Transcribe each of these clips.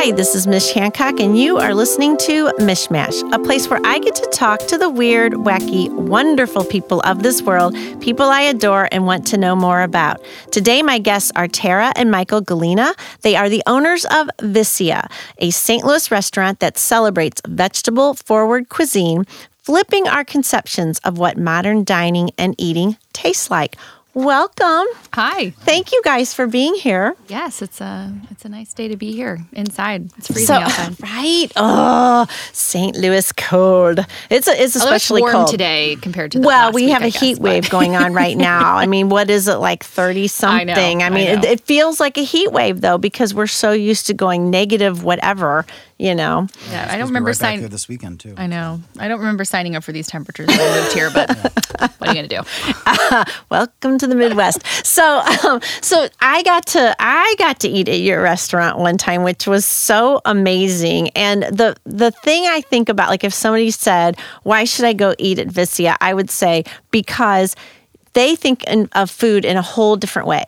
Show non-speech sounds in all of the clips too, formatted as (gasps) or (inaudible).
Hi, this is Mish Hancock, and you are listening to Mishmash, a place where I get to talk to the weird, wacky, wonderful people of this world, people I adore and want to know more about. Today, my guests are Tara and Michael Gallina. They are the owners of Vicia, a St. Louis restaurant that celebrates vegetable forward cuisine, flipping our conceptions of what modern dining and eating tastes like. Welcome. Hi. Thank you guys for being here. Yes, it's a it's a nice day to be here inside. It's freezing So, outside. right? Oh, St. Louis cold. It's a, it's Although it's especially warm cold today compared to the Well, we week, have I a guess, heat but- wave going on right (laughs) now. I mean, what is it like 30 something? know, I mean, I it, it feels like a heat wave though because we're so used to going negative whatever, you know. Yeah, It's I don't supposed to be remember right back signing. this weekend too. I know. I don't remember signing up for these temperatures when I moved here, but (laughs) what are you gonna do? (laughs) Welcome to the Midwest. So, um, so I got to I got to eat at your restaurant one time, which was so amazing. And the the thing I think about, like if somebody said, "Why should I go eat at Vicia?" I would say because they think in, of food in a whole different way.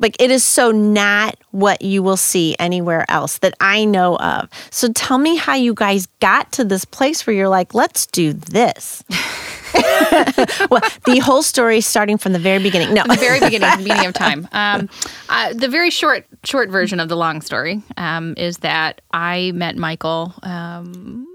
Like it is so not what you will see anywhere else that I know of. So tell me how you guys got to this place where you're like, let's do this. (laughs) well, the whole story starting from the very beginning. No, the very beginning, the beginning of (laughs) time. Um, uh, the very short, short version of the long story um, is that I met Michael. Um,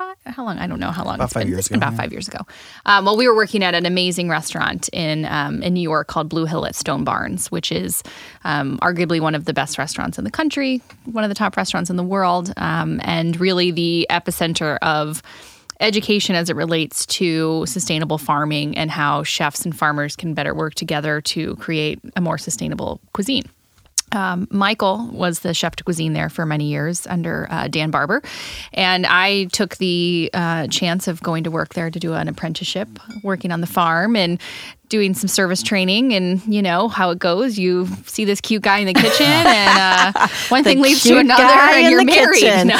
five, how long? I don't know how long. About it's five been. years It's been ago, about yeah. five years ago. Um, well, we were working at an amazing restaurant in um, in New York called Blue Hill at Stone Barns, which is um, arguably one of the best restaurants in the country, one of the top restaurants in the world, um, and really the epicenter of education as it relates to sustainable farming and how chefs and farmers can better work together to create a more sustainable cuisine. Um, Michael was the chef de cuisine there for many years under uh, Dan Barber. And I took the uh, chance of going to work there to do an apprenticeship, working on the farm and doing some service training. And you know how it goes. You see this cute guy in the kitchen, and uh, (laughs) one thing leads to another, and you're married. (laughs) No.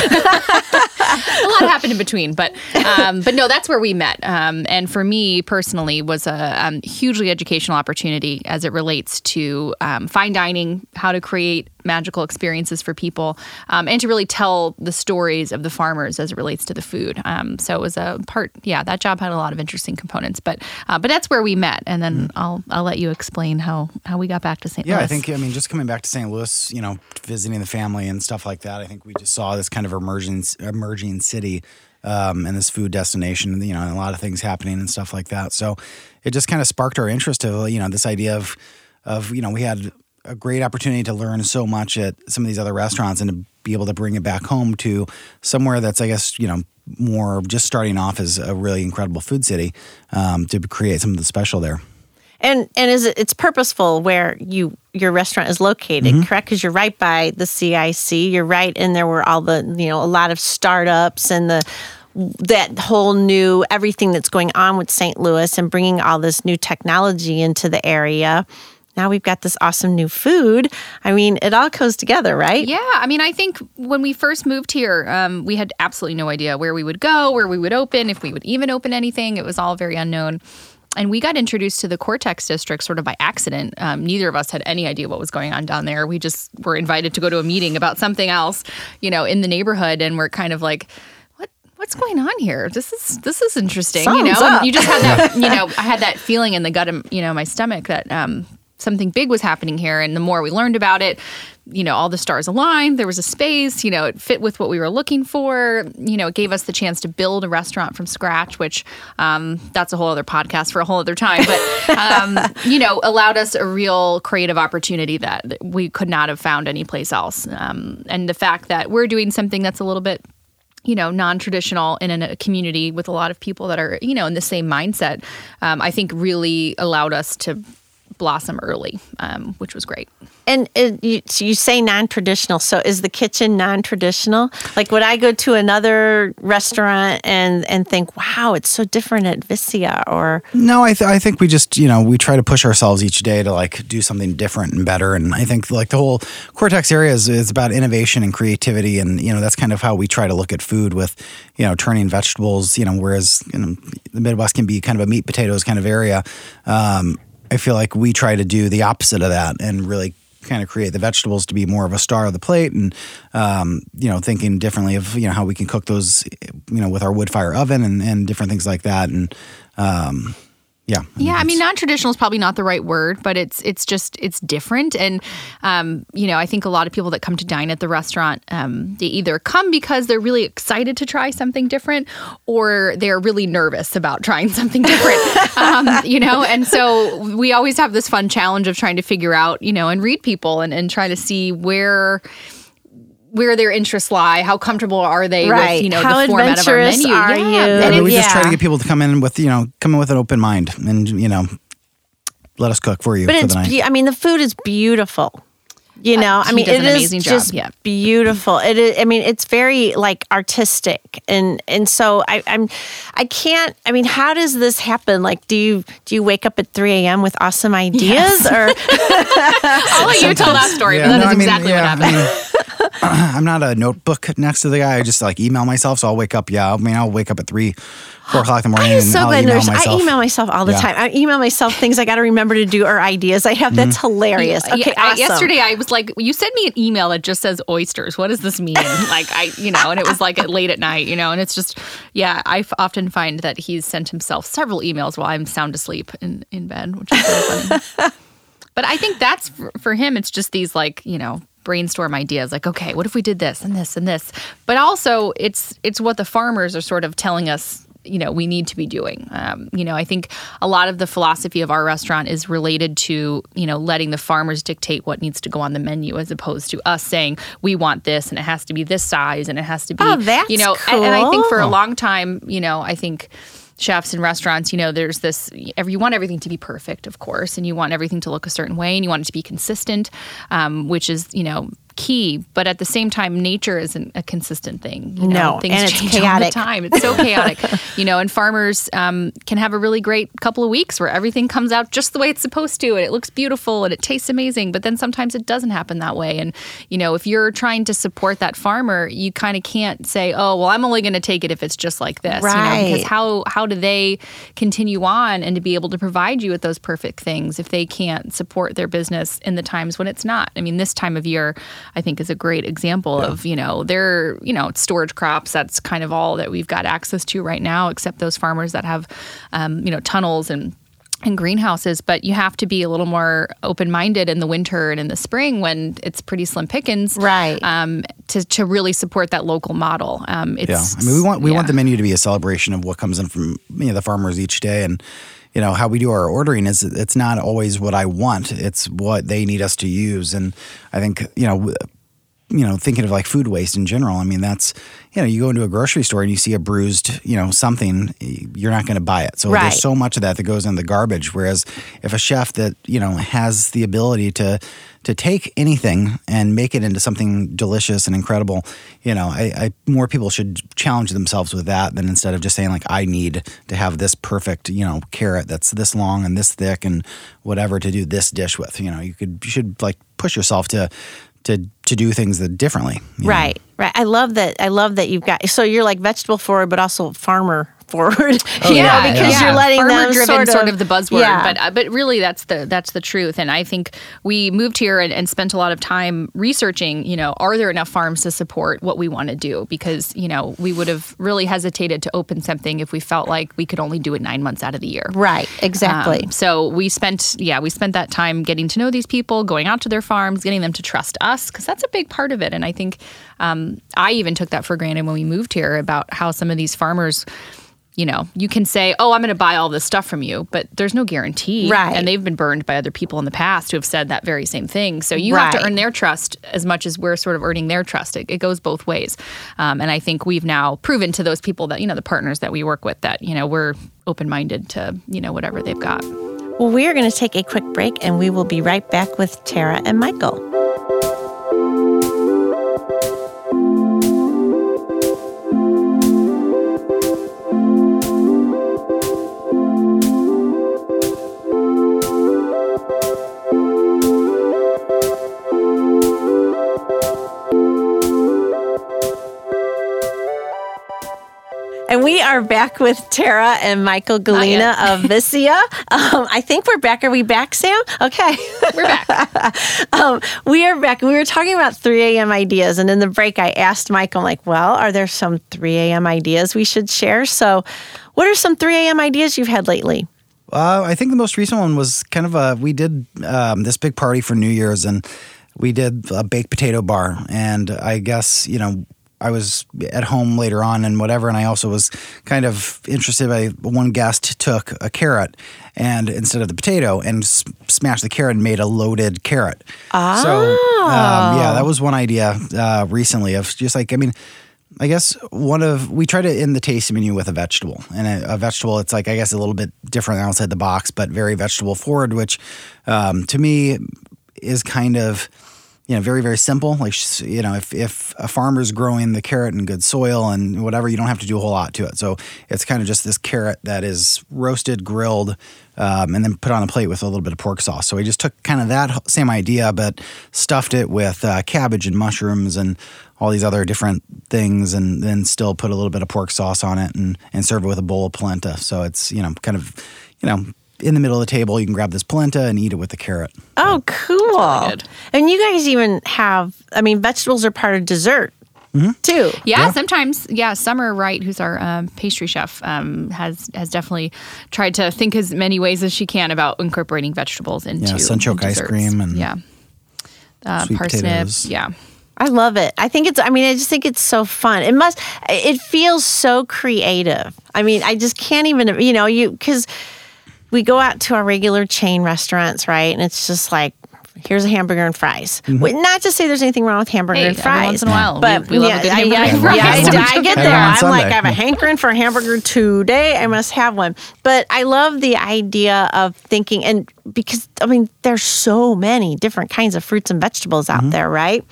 (laughs) a lot happened in between, but um, but no, that's where we met. Um, and for me personally, was a um, hugely educational opportunity as it relates to um, fine dining, how to create magical experiences for people, um, and to really tell the stories of the farmers as it relates to the food. Um, so it was a part. Yeah, that job had a lot of interesting components, but uh, but that's where we met. And then I'll I'll let you explain how how we got back to St. Louis. Yeah, Louis. I think I mean just coming back to St. Louis, you know, visiting the family and stuff like that. I think we just saw this kind of emerging emerging city um, and this food destination. You know, and a lot of things happening and stuff like that. So it just kind of sparked our interest to you know this idea of of you know we had a great opportunity to learn so much at some of these other restaurants and to be able to bring it back home to somewhere that's I guess you know more just starting off as a really incredible food city um, to create something special there. and and is it it's purposeful where you your restaurant is located, Mm-hmm. correct? Because you're right by the CIC. You're right in there where all the you know a lot of startups and the that whole new everything that's going on with St. Louis and bringing all this new technology into the area. Now we've got this awesome new food. I mean, it all goes together, right? Yeah, I mean, I think when we first moved here, um, we had absolutely no idea where we would go, where we would open, if we would even open anything. It was all very unknown. And we got introduced to the Cortex district sort of by accident. Um, neither of us had any idea what was going on down there. We just were invited to go to a meeting about something else, you know, in the neighborhood, and we're kind of like, what? What's going on here? This is this is interesting, you know. Up. You just had that, you know, I had that feeling in the gut, of, you know, my stomach that um, something big was happening here. And the more we learned about it, you know, all the stars aligned. There was a space, you know, it fit with what we were looking for. You know, it gave us the chance to build a restaurant from scratch, which um, that's a whole other podcast for a whole other time. But, um, (laughs) you know, allowed us a real creative opportunity that we could not have found anyplace else. Um, and the fact that we're doing something that's a little bit you know, non-traditional in a community with a lot of people that are, you know, in the same mindset, um, I think really allowed us to blossom early, um, which was great. And it, you, so you say non-traditional. So is the kitchen non-traditional? Like, would I go to another restaurant and and think, "Wow, it's so different at Vicia," or No, I, th- I think we just, you know, we try to push ourselves each day to like do something different and better. And I think like the whole Cortex area is, is about innovation and creativity. And, you know, that's kind of how we try to look at food with, you know, turning vegetables, you know, whereas, you know, the Midwest can be kind of a meat potatoes kind of area. Um, I feel like we try to do the opposite of that and really kind of create the vegetables to be more of a star of the plate, and um, you know, thinking differently of you know how we can cook those, you know, with our wood fire oven and, and different things like that, and um, yeah, yeah. I mean, non-traditional is probably not the right word, but it's it's just it's different. And um, you know, I think a lot of people that come to dine at the restaurant, um, they either come because they're really excited to try something different, or they're really nervous about (laughs) trying something different. um, you know, and so we always have this fun challenge of trying to figure out, you know, and read people and and try to see where where their interests lie, how comfortable are they Right. with you know How the format of our adventurous menu. are yeah. you? And I mean, it- we just try to get people to come in with you know come in with an open mind and you know let us cook for you But for it's, the night. be- I mean, the food is beautiful. You know, I mean, does it an is amazing job, just yeah. beautiful. It is. I mean, it's very like artistic, and and so I, I'm, I can't. I mean, how does this happen? Like, do you do you wake up at three a.m. with awesome ideas, or (laughs) I'll let you tell that story, Yeah, but that is no, I mean, exactly yeah, what happened. I mean, (laughs) (clears throat) I'm not a notebook next to the guy. I just like email myself. So I'll wake up. Yeah, I mean, I'll wake up at three, four o'clock in the (gasps) morning, I'm and so I'll email myself. I email myself all the Yeah. time. I email myself things I got to remember to do or ideas I have. That's hilarious. Okay, uh, awesome. Yesterday, I was like, "You sent me an email that just says oysters. What does this mean?" (laughs) like, I, you know, and it was like at late at night, you know, and it's just, yeah. I f- often find that he's sent himself several emails while I'm sound asleep in in bed, which is really funny. (laughs) but I think that's for, for him. It's just these like, you know. brainstorm ideas like okay what if we did this and this and this but also it's it's what the farmers are sort of telling us you know we need to be doing. Um, you know i think a lot of the philosophy of our restaurant is related to you know letting the farmers dictate what needs to go on the menu as opposed to us saying we want this and it has to be this size and it has to be Oh, that's you know and, and i think for a long time you know i think chefs and restaurants, you know, there's this you want everything to be perfect, of course, and you want everything to look a certain way and you want it to be consistent, um, which is, you know, key. But at the same time, nature isn't a consistent thing. You know, No, things and it's change chaotic. all the time. It's so (laughs) chaotic, you know, and farmers um, can have a really great couple of weeks where everything comes out just the way it's supposed to and it looks beautiful and it tastes amazing. But then sometimes it doesn't happen that way. And, you know, if you're trying to support that farmer, you kind of can't say, oh, well, I'm only going to take it if it's just like this. You know, because how how do they continue on and to be able to provide you with those perfect things if they can't support their business in the times when it's not? I mean, this time of year, I think, is a great example of you know their you know storage crops. That's kind of all that we've got access to right now, except those farmers that have um, you know tunnels and and greenhouses, but you have to be a little more open minded in the winter and in the spring when it's pretty slim pickings, Right. Um, to to really support that local model. Um, it's, Yeah, I mean, we want we want the menu to be a celebration of what comes in from you know the farmers each day, and you know how we do our ordering is it's not always what I want; it's what they need us to use, and I think you know. You know, thinking of like food waste in general. I mean, that's you know, you go into a grocery store and you see a bruised, you know, something, you're not going to buy it. So Right. there's so much of that that goes in the garbage. Whereas if a chef that you know has the ability to to take anything and make it into something delicious and incredible, you know, I, I more people should challenge themselves with that than instead of just saying like I need to have this perfect, you know, carrot that's this long and this thick and whatever to do this dish with. You know, you could you should like push yourself to to to do things that differently. you know. Right, right. I love that. I love that you've got. So you're like vegetable forward, but also farmer forward. you (laughs) yeah, know, because yeah. you're letting farmer them driven sort of, the buzzword Yeah. but uh, but really that's the that's the truth and i think we moved here and, and spent a lot of time researching you know are there enough farms to support what we want to do because you know we would have really hesitated to open something if we felt like we could only do it nine months out of the year right, exactly. um, so we spent, yeah, we spent that time getting to know these people, going out to their farms, getting them to trust us, because that's a big part of it. And I think um, I even took that for granted when we moved here about how some of these farmers, you know, you can say, oh, I'm going to buy all this stuff from you, but there's no guarantee. Right. And they've been burned by other people in the past who have said that very same thing. So you have to earn their trust as much as we're sort of earning their trust. It, it goes both ways. Um, and I think we've now proven to those people that, you know, the partners that we work with that, you know, we're open minded to, you know, whatever they've got. well, we are going to take a quick break, and we will be right back with Tara and Michael. And we are back with Tara and Michael Gallina of (laughs) Vicia. Um, I think we're back. Are we back, Sam? Okay. We're back. (laughs) um, we are back. We were talking about 3 a.m. ideas. And in the break, I asked Michael, I'm like, well, are there some 3 a.m. ideas we should share? So, what are some 3 a.m. ideas you've had lately? Uh, I think the most recent one was kind of a. We did um, this big party for New Year's, and we did a baked potato bar. And I guess you know I was at home later on and whatever, and I also was kind of interested by one guest took a carrot and instead of the potato and s- smashed the carrot and made a loaded carrot. Ah. So um, yeah, that was one idea uh, recently of just like I mean. I guess one of we try to end the tasting menu with a vegetable, and a, a vegetable it's like I guess a little bit different outside the box, but very vegetable forward, which um, to me is kind of you know very very simple. Like you know if if a farmer's growing the carrot in good soil and whatever, you don't have to do a whole lot to it. So it's kind of just this carrot that is roasted, grilled, um, and then put on a plate with a little bit of pork sauce. So we just took kind of that same idea, but stuffed it with uh, cabbage and mushrooms and all these other different things, and then still put a little bit of pork sauce on it and and serve it with a bowl of polenta. So it's you know kind of you know in the middle of the table, you can grab this polenta and eat it with the carrot. Oh, cool. good. And you guys even have, I mean, vegetables are part of dessert too. Yeah, Yeah. sometimes. Yeah, Summer Wright, who's our um, pastry chef, um, has has definitely tried to think as many ways as she can about incorporating vegetables into Yeah, sunchoke ice cream and yeah, uh, sweet parsnip. potatoes. Yeah, I love it. I think it's, I mean, I just think it's so fun. It must, it feels so creative. I mean, I just can't even, you know, you, because we go out to our regular chain restaurants, right? And it's just like, here's a hamburger and fries. Wait, Not to say there's anything wrong with hamburger Hey, and every fries. once in a while, we- but we love a yeah, good I- hamburger yeah, yeah, I. I get there. I'm like, I have a hankering for a hamburger today. I must have one. But I love the idea of thinking, and because I mean, there's so many different kinds of fruits and vegetables out there, right?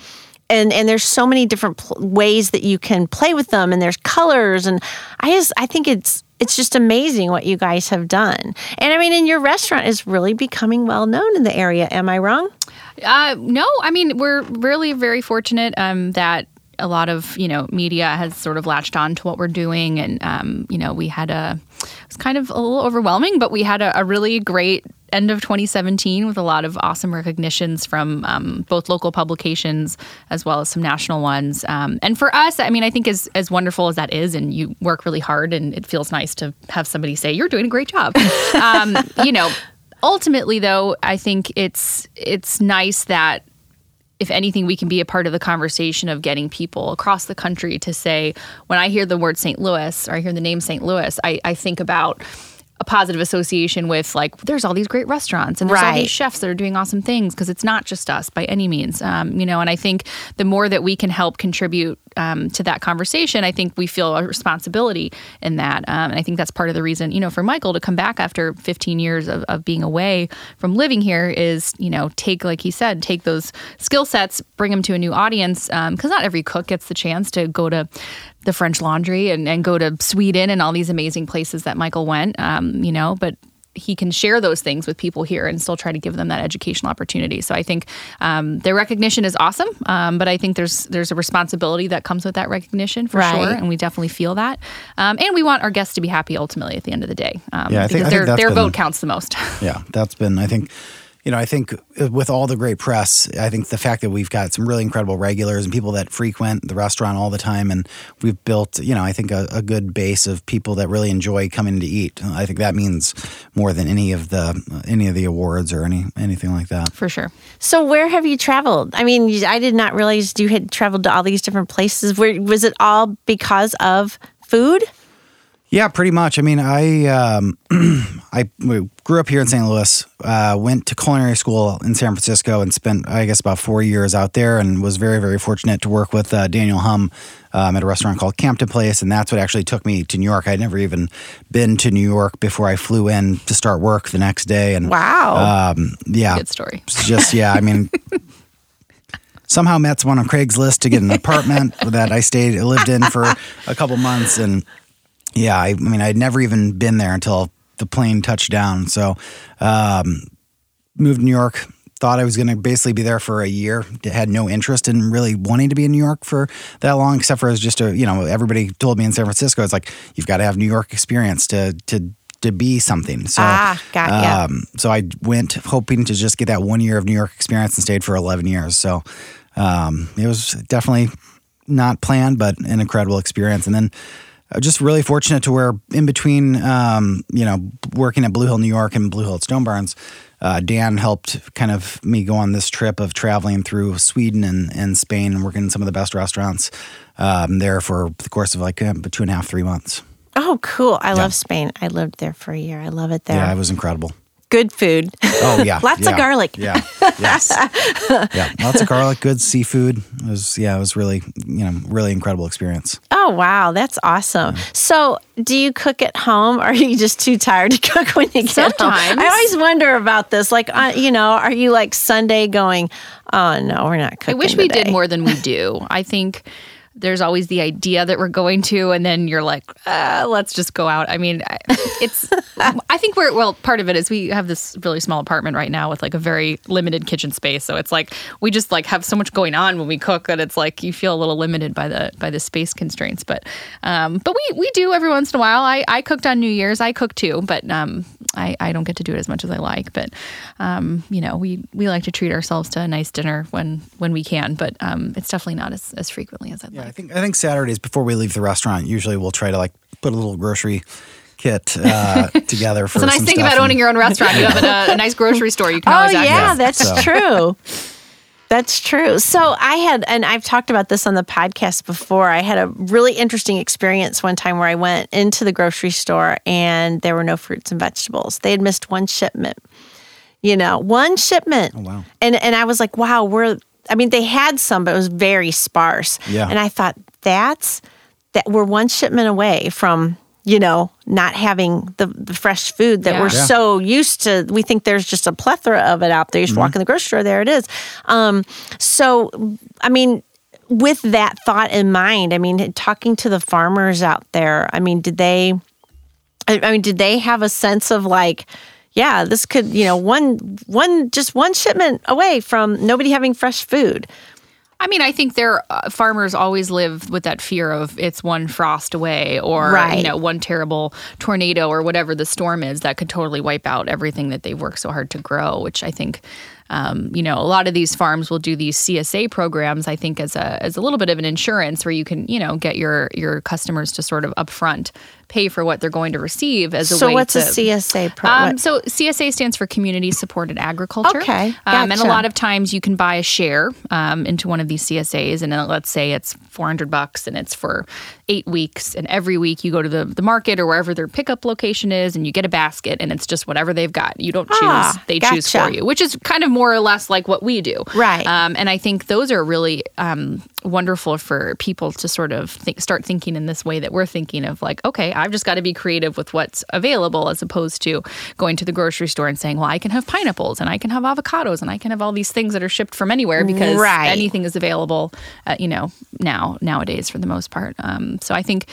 And and there's so many different pl- ways that you can play with them, and there's colors, and I just I think it's it's just amazing what you guys have done. And I mean, and your restaurant is really becoming well known in the area. Am I wrong? Uh, no, I mean we're really very fortunate um, that a lot of you know media has sort of latched on to what we're doing, and um, you know we had a it was kind of a little overwhelming, but we had a, a really great end of 2017 with a lot of awesome recognitions from um, both local publications as well as some national ones. Um, and for us, I mean, I think as as wonderful as that is, and you work really hard, and it feels nice to have somebody say you're doing a great job. (laughs) um, you know, ultimately though i think it's it's nice that if anything we can be a part of the conversation of getting people across the country to say when i hear the word st louis or i hear the name st louis i, I think about a positive association with like there's all these great restaurants and there's all these chefs that are doing awesome things because it's not just us by any means. Um, you know and i think the more that we can help contribute um, to that conversation i think we feel a responsibility in that. Um, and i think that's part of the reason you know for michael to come back after 15 years of, of being away from living here is you know take like he said take those skill sets bring them to a new audience because not every cook gets the chance to go to the French Laundry and, and go to Sweden and all these amazing places that Michael went, um, you know, but he can share those things with people here and still try to give them that educational opportunity. So I think um, their recognition is awesome, um, but I think there's there's a responsibility that comes with that recognition for Right. sure, and we definitely feel that. Um, and we want our guests to be happy ultimately at the end of the day, um, Yeah, I think- because I think their their been- vote counts the most. (laughs) Yeah, that's been, I think, you know, I think with all the great press, I think the fact that we've got some really incredible regulars and people that frequent the restaurant all the time, and we've built, you know, I think a, a good base of people that really enjoy coming to eat. I think that means more than any of the any of the awards or any anything like that. for sure. So where have you traveled? I mean, I did not realize you had traveled to all these different places. Where was it all because of food? Yeah, pretty much. I mean, I um, (clears throat) I grew up here in St. Louis, uh, went to culinary school in San Francisco, and spent I guess about four years out there, and was very very fortunate to work with uh, Daniel Humm um, at a restaurant called Campton Place, and that's what actually took me to New York. I'd never even been to New York before I flew in to start work the next day, and Wow. um, yeah, Good story. just yeah, I mean. (laughs) Somehow met someone on Craigslist to get an apartment that I stayed lived in for a couple months, and yeah, I, I mean, I'd never even been there until the plane touched down. So, um, moved to New York, thought I was going to basically be there for a year. Had no interest in really wanting to be in New York for that long, except for as just a you know everybody told me in San Francisco, it's like you've got to have New York experience to to to be something. So, Ah, got ya. um, so I went hoping to just get that one year of New York experience and stayed for 11 years. So, um, it was definitely not planned, but an incredible experience. And then just really fortunate to where in between, um, you know, working at Blue Hill, New York and Blue Hill at Stone Barns, uh, Dan helped kind of me go on this trip of traveling through Sweden and, and Spain and working in some of the best restaurants um, there for the course of like uh, two and a half, three months. Oh, cool. I love Spain. I lived there for a year. I love it there. Yeah, it was incredible. Good food. Oh yeah, (laughs) Lots of garlic. Yeah, yes, (laughs) yeah, lots of garlic, good seafood. It was yeah, it was really you know really incredible experience. Oh, wow. That's awesome. So, do you cook at home or are you just too tired to (laughs) cook when you get home? I always wonder about this. Like, uh, you know, are you like Sunday going, oh, no, we're not cooking. I cooking? wish we did more than we do. I think there's always the idea that we're going to, and then you're like, uh, let's just go out. I mean, it's, I think we're, well, part of it is we have this really small apartment right now with like a very limited kitchen space. So it's like, we just like have so much going on when we cook that it's like you feel a little limited by the, by the space constraints. But, um, but we, we do every once in a while. I, I cooked on New Year's. I cook too, but, um, I, I don't get to do it as much as I like, but um, you know, we, we like to treat ourselves to a nice dinner when when we can, but um, it's definitely not as, as frequently as I'd Yeah, I like. think I think Saturdays before we leave the restaurant, usually we'll try to like put a little grocery kit uh, (laughs) together for It's a nice some thing about and- owning your own restaurant. You have a, a nice grocery store you can Oh, always yeah, that's So- true. (laughs) That's true. So I had, and I've talked about this on the podcast before. I had a really interesting experience one time where I went into the grocery store and there were no fruits and vegetables. They had missed one shipment. You know, one shipment. Oh, wow. And and I was like, wow, we're. I mean, they had some, but it was very sparse. Yeah. And I thought that's that we're one shipment away from you know not having the, the fresh food that Yeah. we're Yeah. so used to. We think there's just a plethora of it out there. You just walk in the grocery store, there it is. Um, so, I mean, with that thought in mind, I mean, talking to the farmers out there, I mean, did they? I mean, did they have a sense of like, yeah, this could, you know, one one just one shipment away from nobody having fresh food. I mean, I think their uh, farmers always live with that fear of it's one frost away or Right. you know one terrible tornado or whatever the storm is that could totally wipe out everything that they've worked so hard to grow. Which I think, um, you know, a lot of these farms will do these CSA programs. I think as a as a little bit of an insurance where you can you know get your your customers to sort of upfront pay for what they're going to receive as a So way what's to a CSA program? um, so CSA stands for Community Supported Agriculture. Okay, Um, and a lot of times you can buy a share um, into one of these CSAs, and then let's say it's 400 bucks, and it's for eight weeks, and every week you go to the, the market or wherever their pickup location is, and you get a basket, and it's just whatever they've got. You don't choose; Ah, they choose for you, which is kind of more or less like what we do, Right. Um, and I think those are really um, wonderful for people to sort of think, start thinking in this way that we're thinking of, like, okay, I've just got to be creative with what's available, as opposed to going to the grocery store and saying, well, I can have pineapples and I can have avocados and I can have all these things that are shipped from anywhere because Right. anything is available, uh, you know, now nowadays for the most part. Um, so I think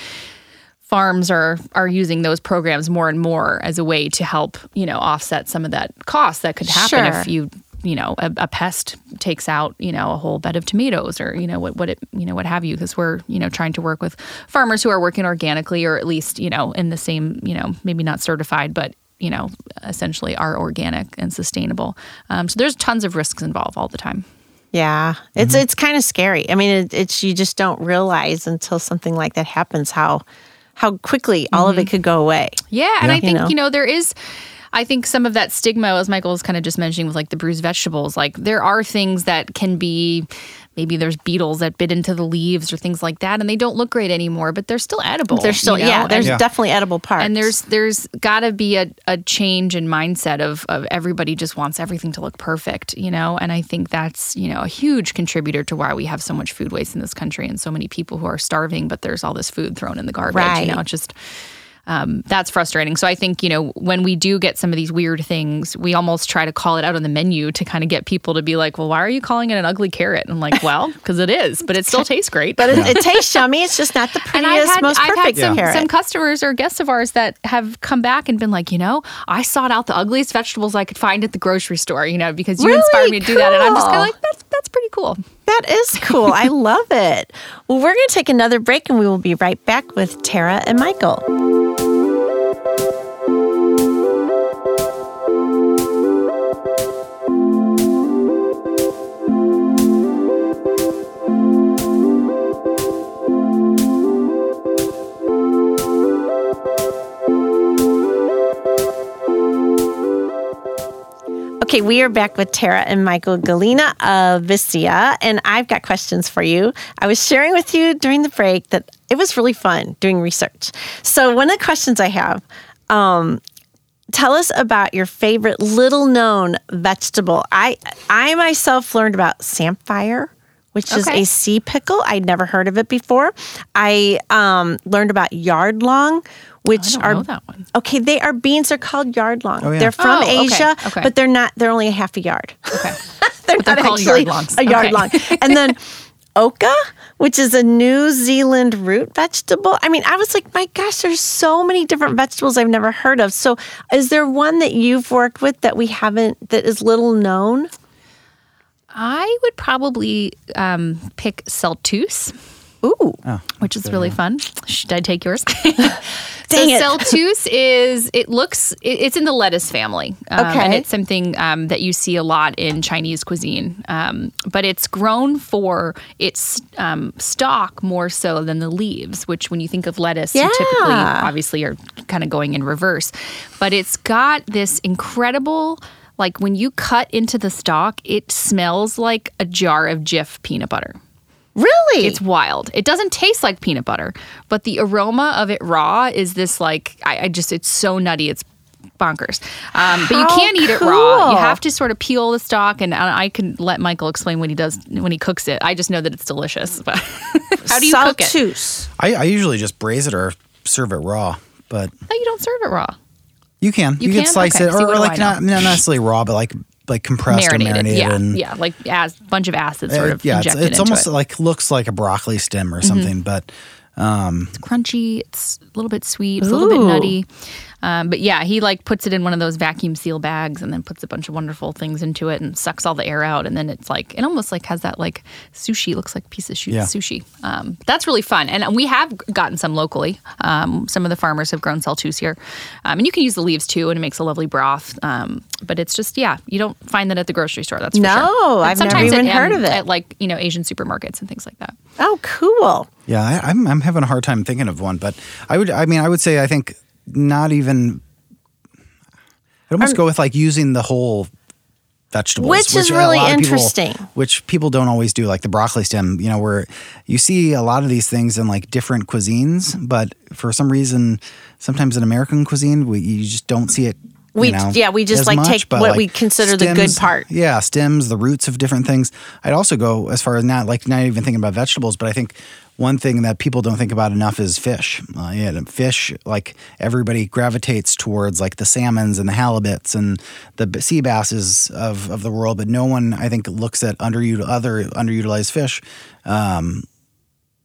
farms are are using those programs more and more as a way to help you know offset some of that cost that could happen Sure. if you you know a, a pest takes out you know a whole bed of tomatoes or you know what what it you know what have you because we're you know trying to work with farmers who are working organically or at least you know in the same you know maybe not certified but you know essentially are organic and sustainable um, so there's tons of risks involved all the time Yeah, it's Mm-hmm. it's kind of scary. I mean, it, it's you just don't realize until something like that happens how how quickly all of it could go away. Yeah, and I You think know? you know there is. I think some of that stigma, as Michael was kind of just mentioning, with like the bruised vegetables, like there are things that can be. Maybe there's beetles that bit into the leaves or things like that, and they don't look great anymore, but they're still edible. There's still you know? yeah, there's And- Yeah. definitely edible parts. and there's there's got to be a, a change in mindset of of everybody just wants everything to look perfect, you know. And I think that's you know a huge contributor to why we have so much food waste in this country and so many people who are starving, but there's all this food thrown in the garbage. Right. You know, it's just um, that's frustrating. So I think you know when we do get some of these weird things, we almost try to call it out on the menu to kind of get people to be like, "Well, why are you calling it an ugly carrot?" And I'm like, "Well, (laughs) because it is, but it still (laughs) tastes great." But it, it tastes yummy. It's just not the prettiest, had, most I've perfect had some, carrot. some customers or guests of ours that have come back and been like, you know, I sought out the ugliest vegetables I could find at the grocery store, you know, because you Really? inspired me to do that. And I'm just kind of like, that's, that's pretty cool. That is cool. I (laughs) love it. Well, we're going to take another break and we will be right back with Tara and Michael. Okay, we are back with Tara and Michael Gallina of Vicia, and I've got questions for you. I was sharing with you during the break that it was really fun doing research. So, one of the questions I have um, tell us about your favorite little known vegetable. I, I myself learned about samphire. Which is a sea pickle. I'd never heard of it before. I um, learned about yard long, which don't are know that one. okay. They are beans. They're called yard long. yeah. They're from Oh, okay, Asia, okay. but they're not. They're only a half a yard. Okay. (laughs) they're they're called actually yard longs. a yard Okay. long. (laughs) And then oca, which is a New Zealand root vegetable. I mean, I was like, my gosh, there's so many different vegetables I've never heard of. So, is there one that you've worked with that we haven't that is little known? I would probably um, pick Celtuce, Ooh, which is really fun. Should I take yours? (laughs) Dang so Celtuce is it looks it, it's in the lettuce family, um, and it's something um, that you see a lot in Chinese cuisine. Um, but it's grown for its um, stalk more so than the leaves, which when you think of lettuce, you typically obviously are kind of going in reverse. But it's got this incredible. Like when you cut into the stalk, it smells like a jar of Jif peanut butter. really? It's wild. It doesn't taste like peanut butter, but the aroma of it raw is this like I, I just it's so nutty. It's bonkers. Um, but you can't eat it raw. You have to sort of peel the stalk, and I I can let Michael explain what he does when he cooks it. I just know that it's delicious. (laughs) But how do you cook it? I, I usually just braise it or serve it raw, but No, you don't serve it raw. You can. You can, can? slice Okay, it, see, or like not, not necessarily raw, but like like compressed or Marinated, marinated. yeah, and, yeah, like as bunch of acid sort uh, of yeah, it's, it's almost it. Mm-hmm. like looks like a broccoli stem or something, but It's crunchy. It's a little bit sweet. It's a little bit nutty. Um, but yeah, he like puts it in one of those vacuum seal bags and then puts a bunch of wonderful things into it and sucks all the air out. And then it's like it almost like has that like sushi. Looks like a piece of Yeah. sushi. Um, that's really fun. And we have gotten some locally. Um, some of the farmers have grown celtuce here, um, and you can use the leaves too, and it makes a lovely broth. Um, but it's just yeah, you don't find that at the grocery store. That's for No, sure. I've never even at, heard um, of it. at like you know Asian supermarkets and things like that. Oh, cool. Yeah, I, I'm I'm having a hard time thinking of one, but I would I mean I would say I think not even. I'd almost go with like using the whole vegetables, Which is really of people- interesting. which people don't always do, like the broccoli stem. You know, where you see a lot of these things in like different cuisines, but for some reason, sometimes in American cuisine, we, you just don't see it. you We- know, yeah, we just, like, much, take what we consider the good part. Yeah, stems, the roots of different things. I'd also go as far as not like not even thinking about vegetables, but I think one thing that people don't think about enough is fish. Uh, yeah, fish, like everybody gravitates towards like the salmons and the halibuts and the sea basses of, of the world, but no one I think looks at underut- other underutilized fish um,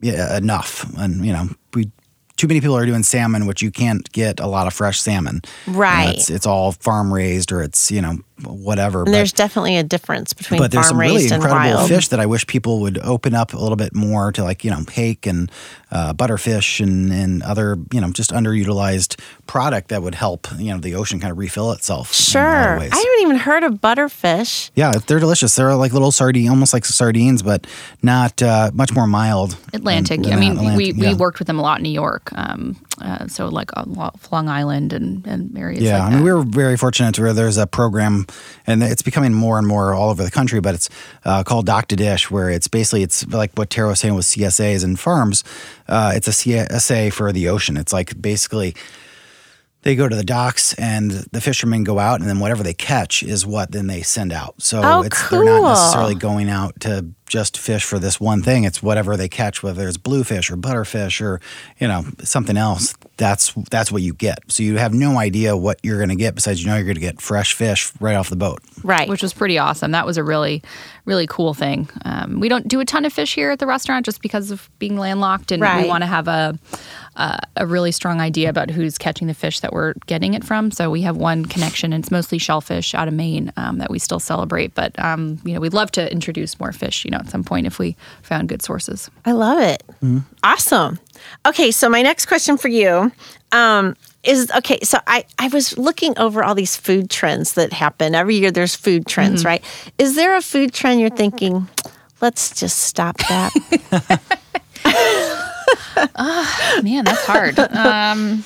yeah, enough. And you know, we too many people are doing salmon, which you can't get a lot of fresh salmon. You know, Right. it's, it's all farm raised or it's you know whatever. And there's definitely a difference between but there's farm some really raised and incredible wild. fish that I wish people would open up a little bit more to, like you know, hake and uh, butterfish and and other you know just underutilized product that would help you know the ocean kind of refill itself. in a lot of Sure. I haven't even heard of butterfish. yeah, they're delicious. They're like little sardine, almost like sardines, but not uh, much more mild. Atlantic. than I mean. Atlantic, we, we yeah. worked with them a lot in New York. Um, uh, so like Lo- Long Island and, and areas Yeah, like I mean, that. we were very fortunate to where there's a program, and it's becoming more and more all over the country. But it's uh, called Dock to Dish, where it's basically it's like what Tara was saying with CSAs and farms. Uh, it's a CSA for the ocean. It's like basically they go to the docks and the fishermen go out and then whatever they catch is what then they send out. So Oh, it's they're not necessarily going out to just fish for this one thing. It's whatever they catch, whether it's bluefish or butterfish or, you know, something else. That's that's what you get. So you have no idea what you're gonna get besides you know you're gonna get fresh fish right off the boat. Right. which was pretty awesome. That was a really, really cool thing. Um, we don't do a ton of fish here at the restaurant just because of being landlocked, and Right. we want to have a, a a really strong idea about who's catching the fish that we're getting it from. So we have one connection, and it's mostly shellfish out of Maine um, that we still celebrate. But um, you know, we'd love to introduce more fish. You know, at some point if we found good sources. I love it. Awesome. Okay, so my next question for you um, is okay. So I, I was looking over all these food trends that happen every year. There's food trends, right? Is there a food trend you're thinking? Let's just stop that. (laughs) Man, that's hard. (laughs) um,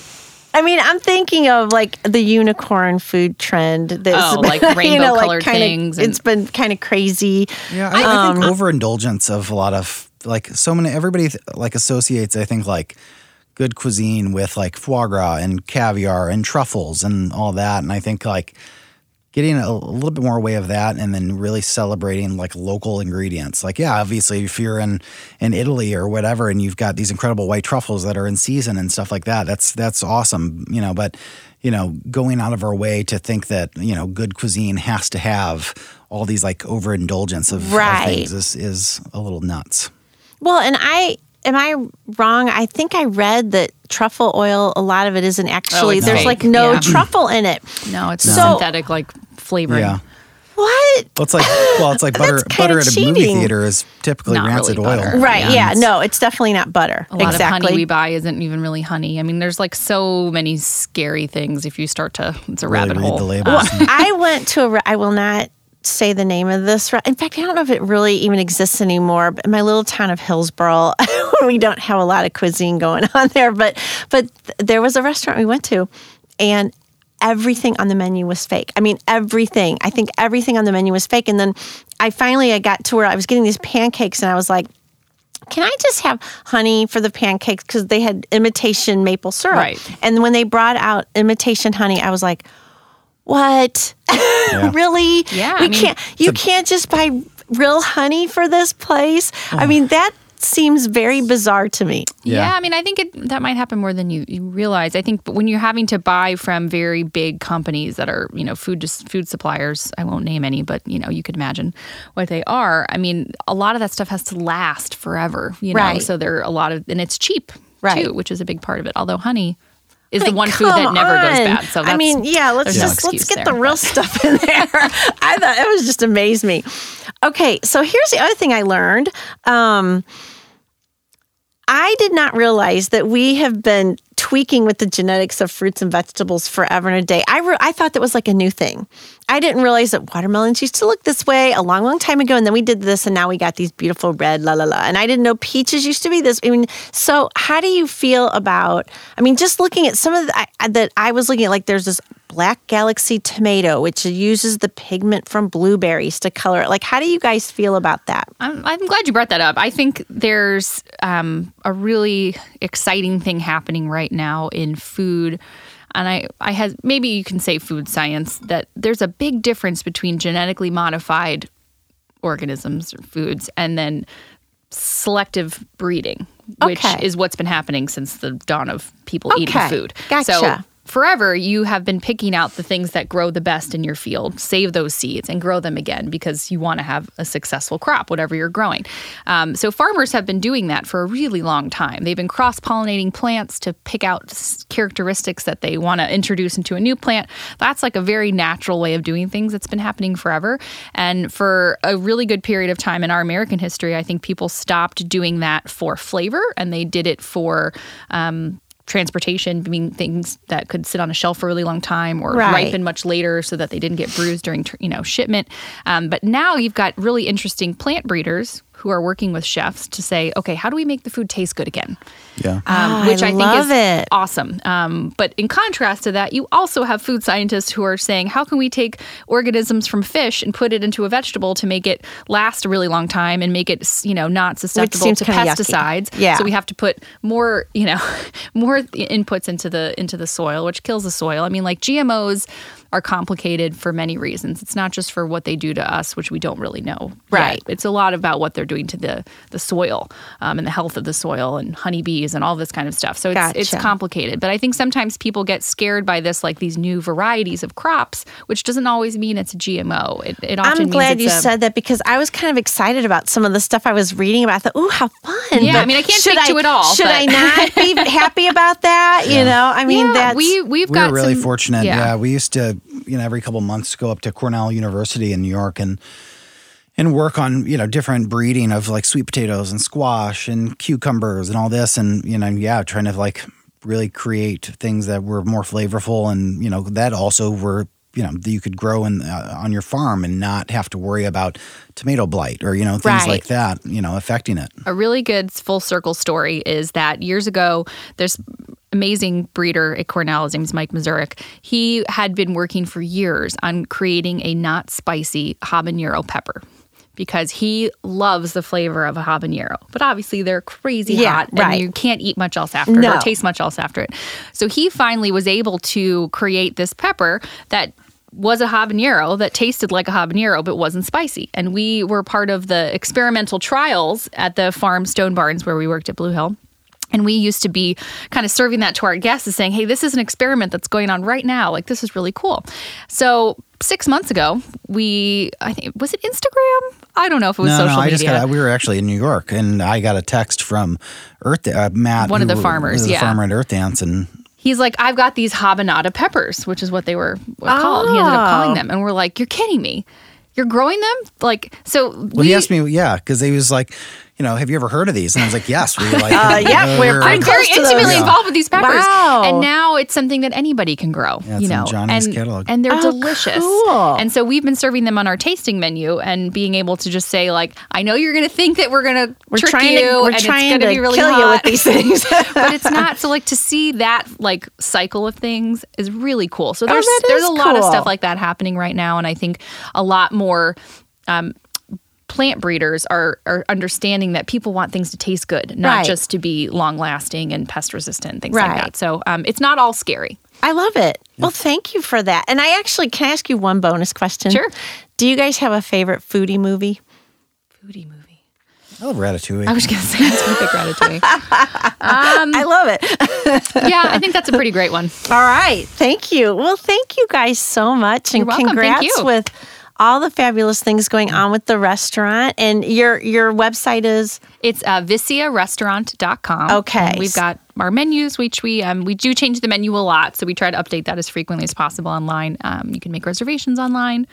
I mean, I'm thinking of like the unicorn food trend. That's Oh, like (laughs) you know, rainbow-colored kinda- things and- It's been kind of crazy. Yeah, I, I think overindulgence of a lot of like so many everybody like associates I think like good cuisine with like foie gras and caviar and truffles and all that, and I think like getting a, a little bit more way of that and then really celebrating like local ingredients. Like yeah, obviously if you're in in Italy or whatever and you've got these incredible white truffles that are in season and stuff like that, that's that's awesome, you know, but you know, going out of our way to think that, you know, good cuisine has to have all these like overindulgence of, of Right. things is is a little nuts. Well, and I am I wrong? I think I read that truffle oil. A lot of it isn't oh, actually. it's there's fake, like no yeah. truffle in it. no, it's So- synthetic like flavoring. Yeah. What? Well, it's like well, it's like (laughs) butter. Butter at a movie theater is typically Not rancid really oil. Right. Yeah. and no, it's definitely not butter. A lot exactly. of honey we buy isn't even really honey. I mean, there's like so many scary things if you start to. It's a Really rabbit read hole. the labels. I went to a. re- I will not say the name of this. In fact, I don't know if it really even exists anymore. But in my little town of Hillsboro, (laughs) we don't have a lot of cuisine going on there. But but there was a restaurant we went to, and everything on the menu was fake. I mean, everything. I think everything on the menu was fake. And then I finally I got to where I was getting these pancakes, and I was like. Can I just have honey for the pancakes because they had imitation maple syrup? Right. And when they brought out imitation honey, I was like, "What? (laughs) really? Yeah, we I mean- can't. You can't just buy real honey for this place. I mean, that seems very bizarre to me. Yeah. Yeah. I mean, I think it, that might happen more than you, you realize. I think when you're having to buy from very big companies that are, you know, food just food suppliers, I won't name any, but you know, you could imagine what they are. I mean, a lot of that stuff has to last forever, you know. Right. So there are a lot of, and it's cheap Right. too, which is a big part of it. Although honey is the one food that never goes on. bad. So that's, I mean, yeah, let's there's no just let's get there, the real but- (laughs) stuff in there. I thought it was just amazed me. Okay, so here's the other thing I learned. Um, I did not realize that we have been tweaking with the genetics of fruits and vegetables forever and a day. I re- I thought that was like a new thing. I didn't realize that watermelons used to look this way a long, long time ago, and then we did this, and now we got these beautiful red la la la. And I didn't know peaches used to be this. I mean, so how do you feel about? I mean, just looking at some of the, I, that I was looking at, like there's this black galaxy tomato, which uses the pigment from blueberries to color it. Like, how do you guys feel about that? I'm, I'm glad you brought that up. I think there's um, a really exciting thing happening right now in food. And I, I has maybe you can say food science that there's a big difference between genetically modified organisms or foods and then selective breeding, which Okay. is what's been happening since the dawn of people eating food. Gotcha. So forever you have been picking out the things that grow the best in your field. Save those seeds and grow them again because you want to have a successful crop whatever you're growing. Um, so farmers have been doing that for a really long time. They've been cross-pollinating plants to pick out characteristics that they want to introduce into a new plant. That's like a very natural way of doing things. That's been happening forever. And for a really good period of time in our american history i think people stopped doing that for flavor and they did it for um, transportation being things that could sit on a shelf for a really long time or Right. ripen much later so that they didn't get bruised during you know shipment um, but now you've got really interesting plant breeders who are working with chefs to say, okay, how do we make the food taste good again? Yeah. Um, Ah, which I I, think love is it. awesome. Um, but in contrast to that, you also have food scientists who are saying, how can we take organisms from fish and put it into a vegetable to make it last a really long time and make it, you know, not susceptible to kinda yucky. pesticides? Yeah. So we have to put more, you know, (laughs) more inputs into the into the soil, which kills the soil. I mean, like GMOs are complicated for many reasons. It's not just for what they do to us, which we don't really know. yet. Right. It's a lot about what they're doing to the the soil um, and the health of the soil and honeybees and all this kind of stuff. So it's it's complicated. But I think sometimes people get scared by this, like these new varieties of crops, which doesn't always mean it's a GMO. It, it often I'm means glad it's you a- said that because I was kind of excited about some of the stuff I was reading about. I thought, ooh, how fun. Yeah, But I mean, I can't should speak to it all, Should but- I not be (laughs) happy about that? You know, I mean, yeah, that's. we we've we got really some- fortunate. Yeah. we used to, you know, every couple months go up to Cornell University in New York and and work on you know different breeding of like sweet potatoes and squash and cucumbers and all this, and you know, yeah, trying to like really create things that were more flavorful and you know that also were you know that you could grow in uh, on your farm and not have to worry about tomato blight or you know things Right. like that you know affecting it. a really good full circle story is that years ago, there's amazing breeder at Cornell. His name is Mike Mazourek. He had been working for years on creating a not spicy habanero pepper. Because he loves the flavor of a habanero, but obviously they're crazy Yeah, hot, and right. you can't eat much else after it or taste much else after it. So he finally was able to create this pepper that was a habanero that tasted like a habanero but wasn't spicy. And we were part of the experimental trials at the farm Stone Barns where we worked at Blue Hill. And we used to be kind of serving that to our guests as saying, hey, this is an experiment that's going on right now. Like, this is really cool. So, six months ago, we, I think, was it Instagram? I don't know if it was no, social no, I media. just got. We were actually in New York, and I got a text from Earth uh, Matt, One of the farmers, was a yeah. farmer at Earth Dance, and He's like, I've got these habanada peppers, which is what they were called. He ended up calling Oh. them. And we're like, you're kidding me. You're growing them? Like, so well, we, he asked me, yeah, because he was like, you know, have you ever heard of these? And I was like, yes. We (laughs) were like, Uh, yeah, we're I'm pretty very to intimately Yeah. involved with these peppers. Wow. And now it's something that anybody can grow, Yeah, it's you in know. Johnny's and, catalog. and they're Oh, delicious. cool. And so we've been serving them on our tasting menu and being able to just say, like, I know you're going to think that we're going to we're trick trying you to, we're and trying it's going to to be really kill hot you with these things. (laughs) (laughs) but it's not. So like to see that like cycle of things is really cool. So there's Oh, there's is a lot of stuff like that happening right now, and I think a lot more. Um, Plant breeders are are understanding that people want things to taste good, not Right. just to be long lasting and pest resistant, things Right. like that. So um, it's not all scary. I love it. Well, thank you for that. And I actually can I ask you one bonus question? Sure. Do you guys have a favorite foodie movie? Foodie movie. I love Ratatouille. I was gonna say it's gonna pick Ratatouille. (laughs) I love it. (laughs) Yeah, I think that's a pretty great one. All right. Thank you. Well, thank you guys so much. And You're welcome. Thank congrats you. with all the fabulous things going on with the restaurant. And your your website is It's uh, viciarestaurant.com. Okay. And we've got our menus, which we um, we do change the menu a lot, so we try to update that as frequently as possible online. Um, you can make reservations online.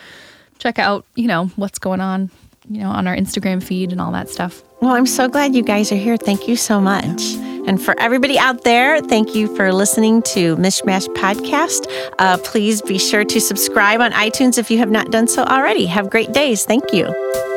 Check out, you know, what's going on, you know, on our Instagram feed and all that stuff. Well, I'm so glad you guys are here. Thank you so much. And for everybody out there, thank you for listening to Mishmash Podcast. Uh, please be sure to subscribe on iTunes if you have not done so already. Have great days. Thank you.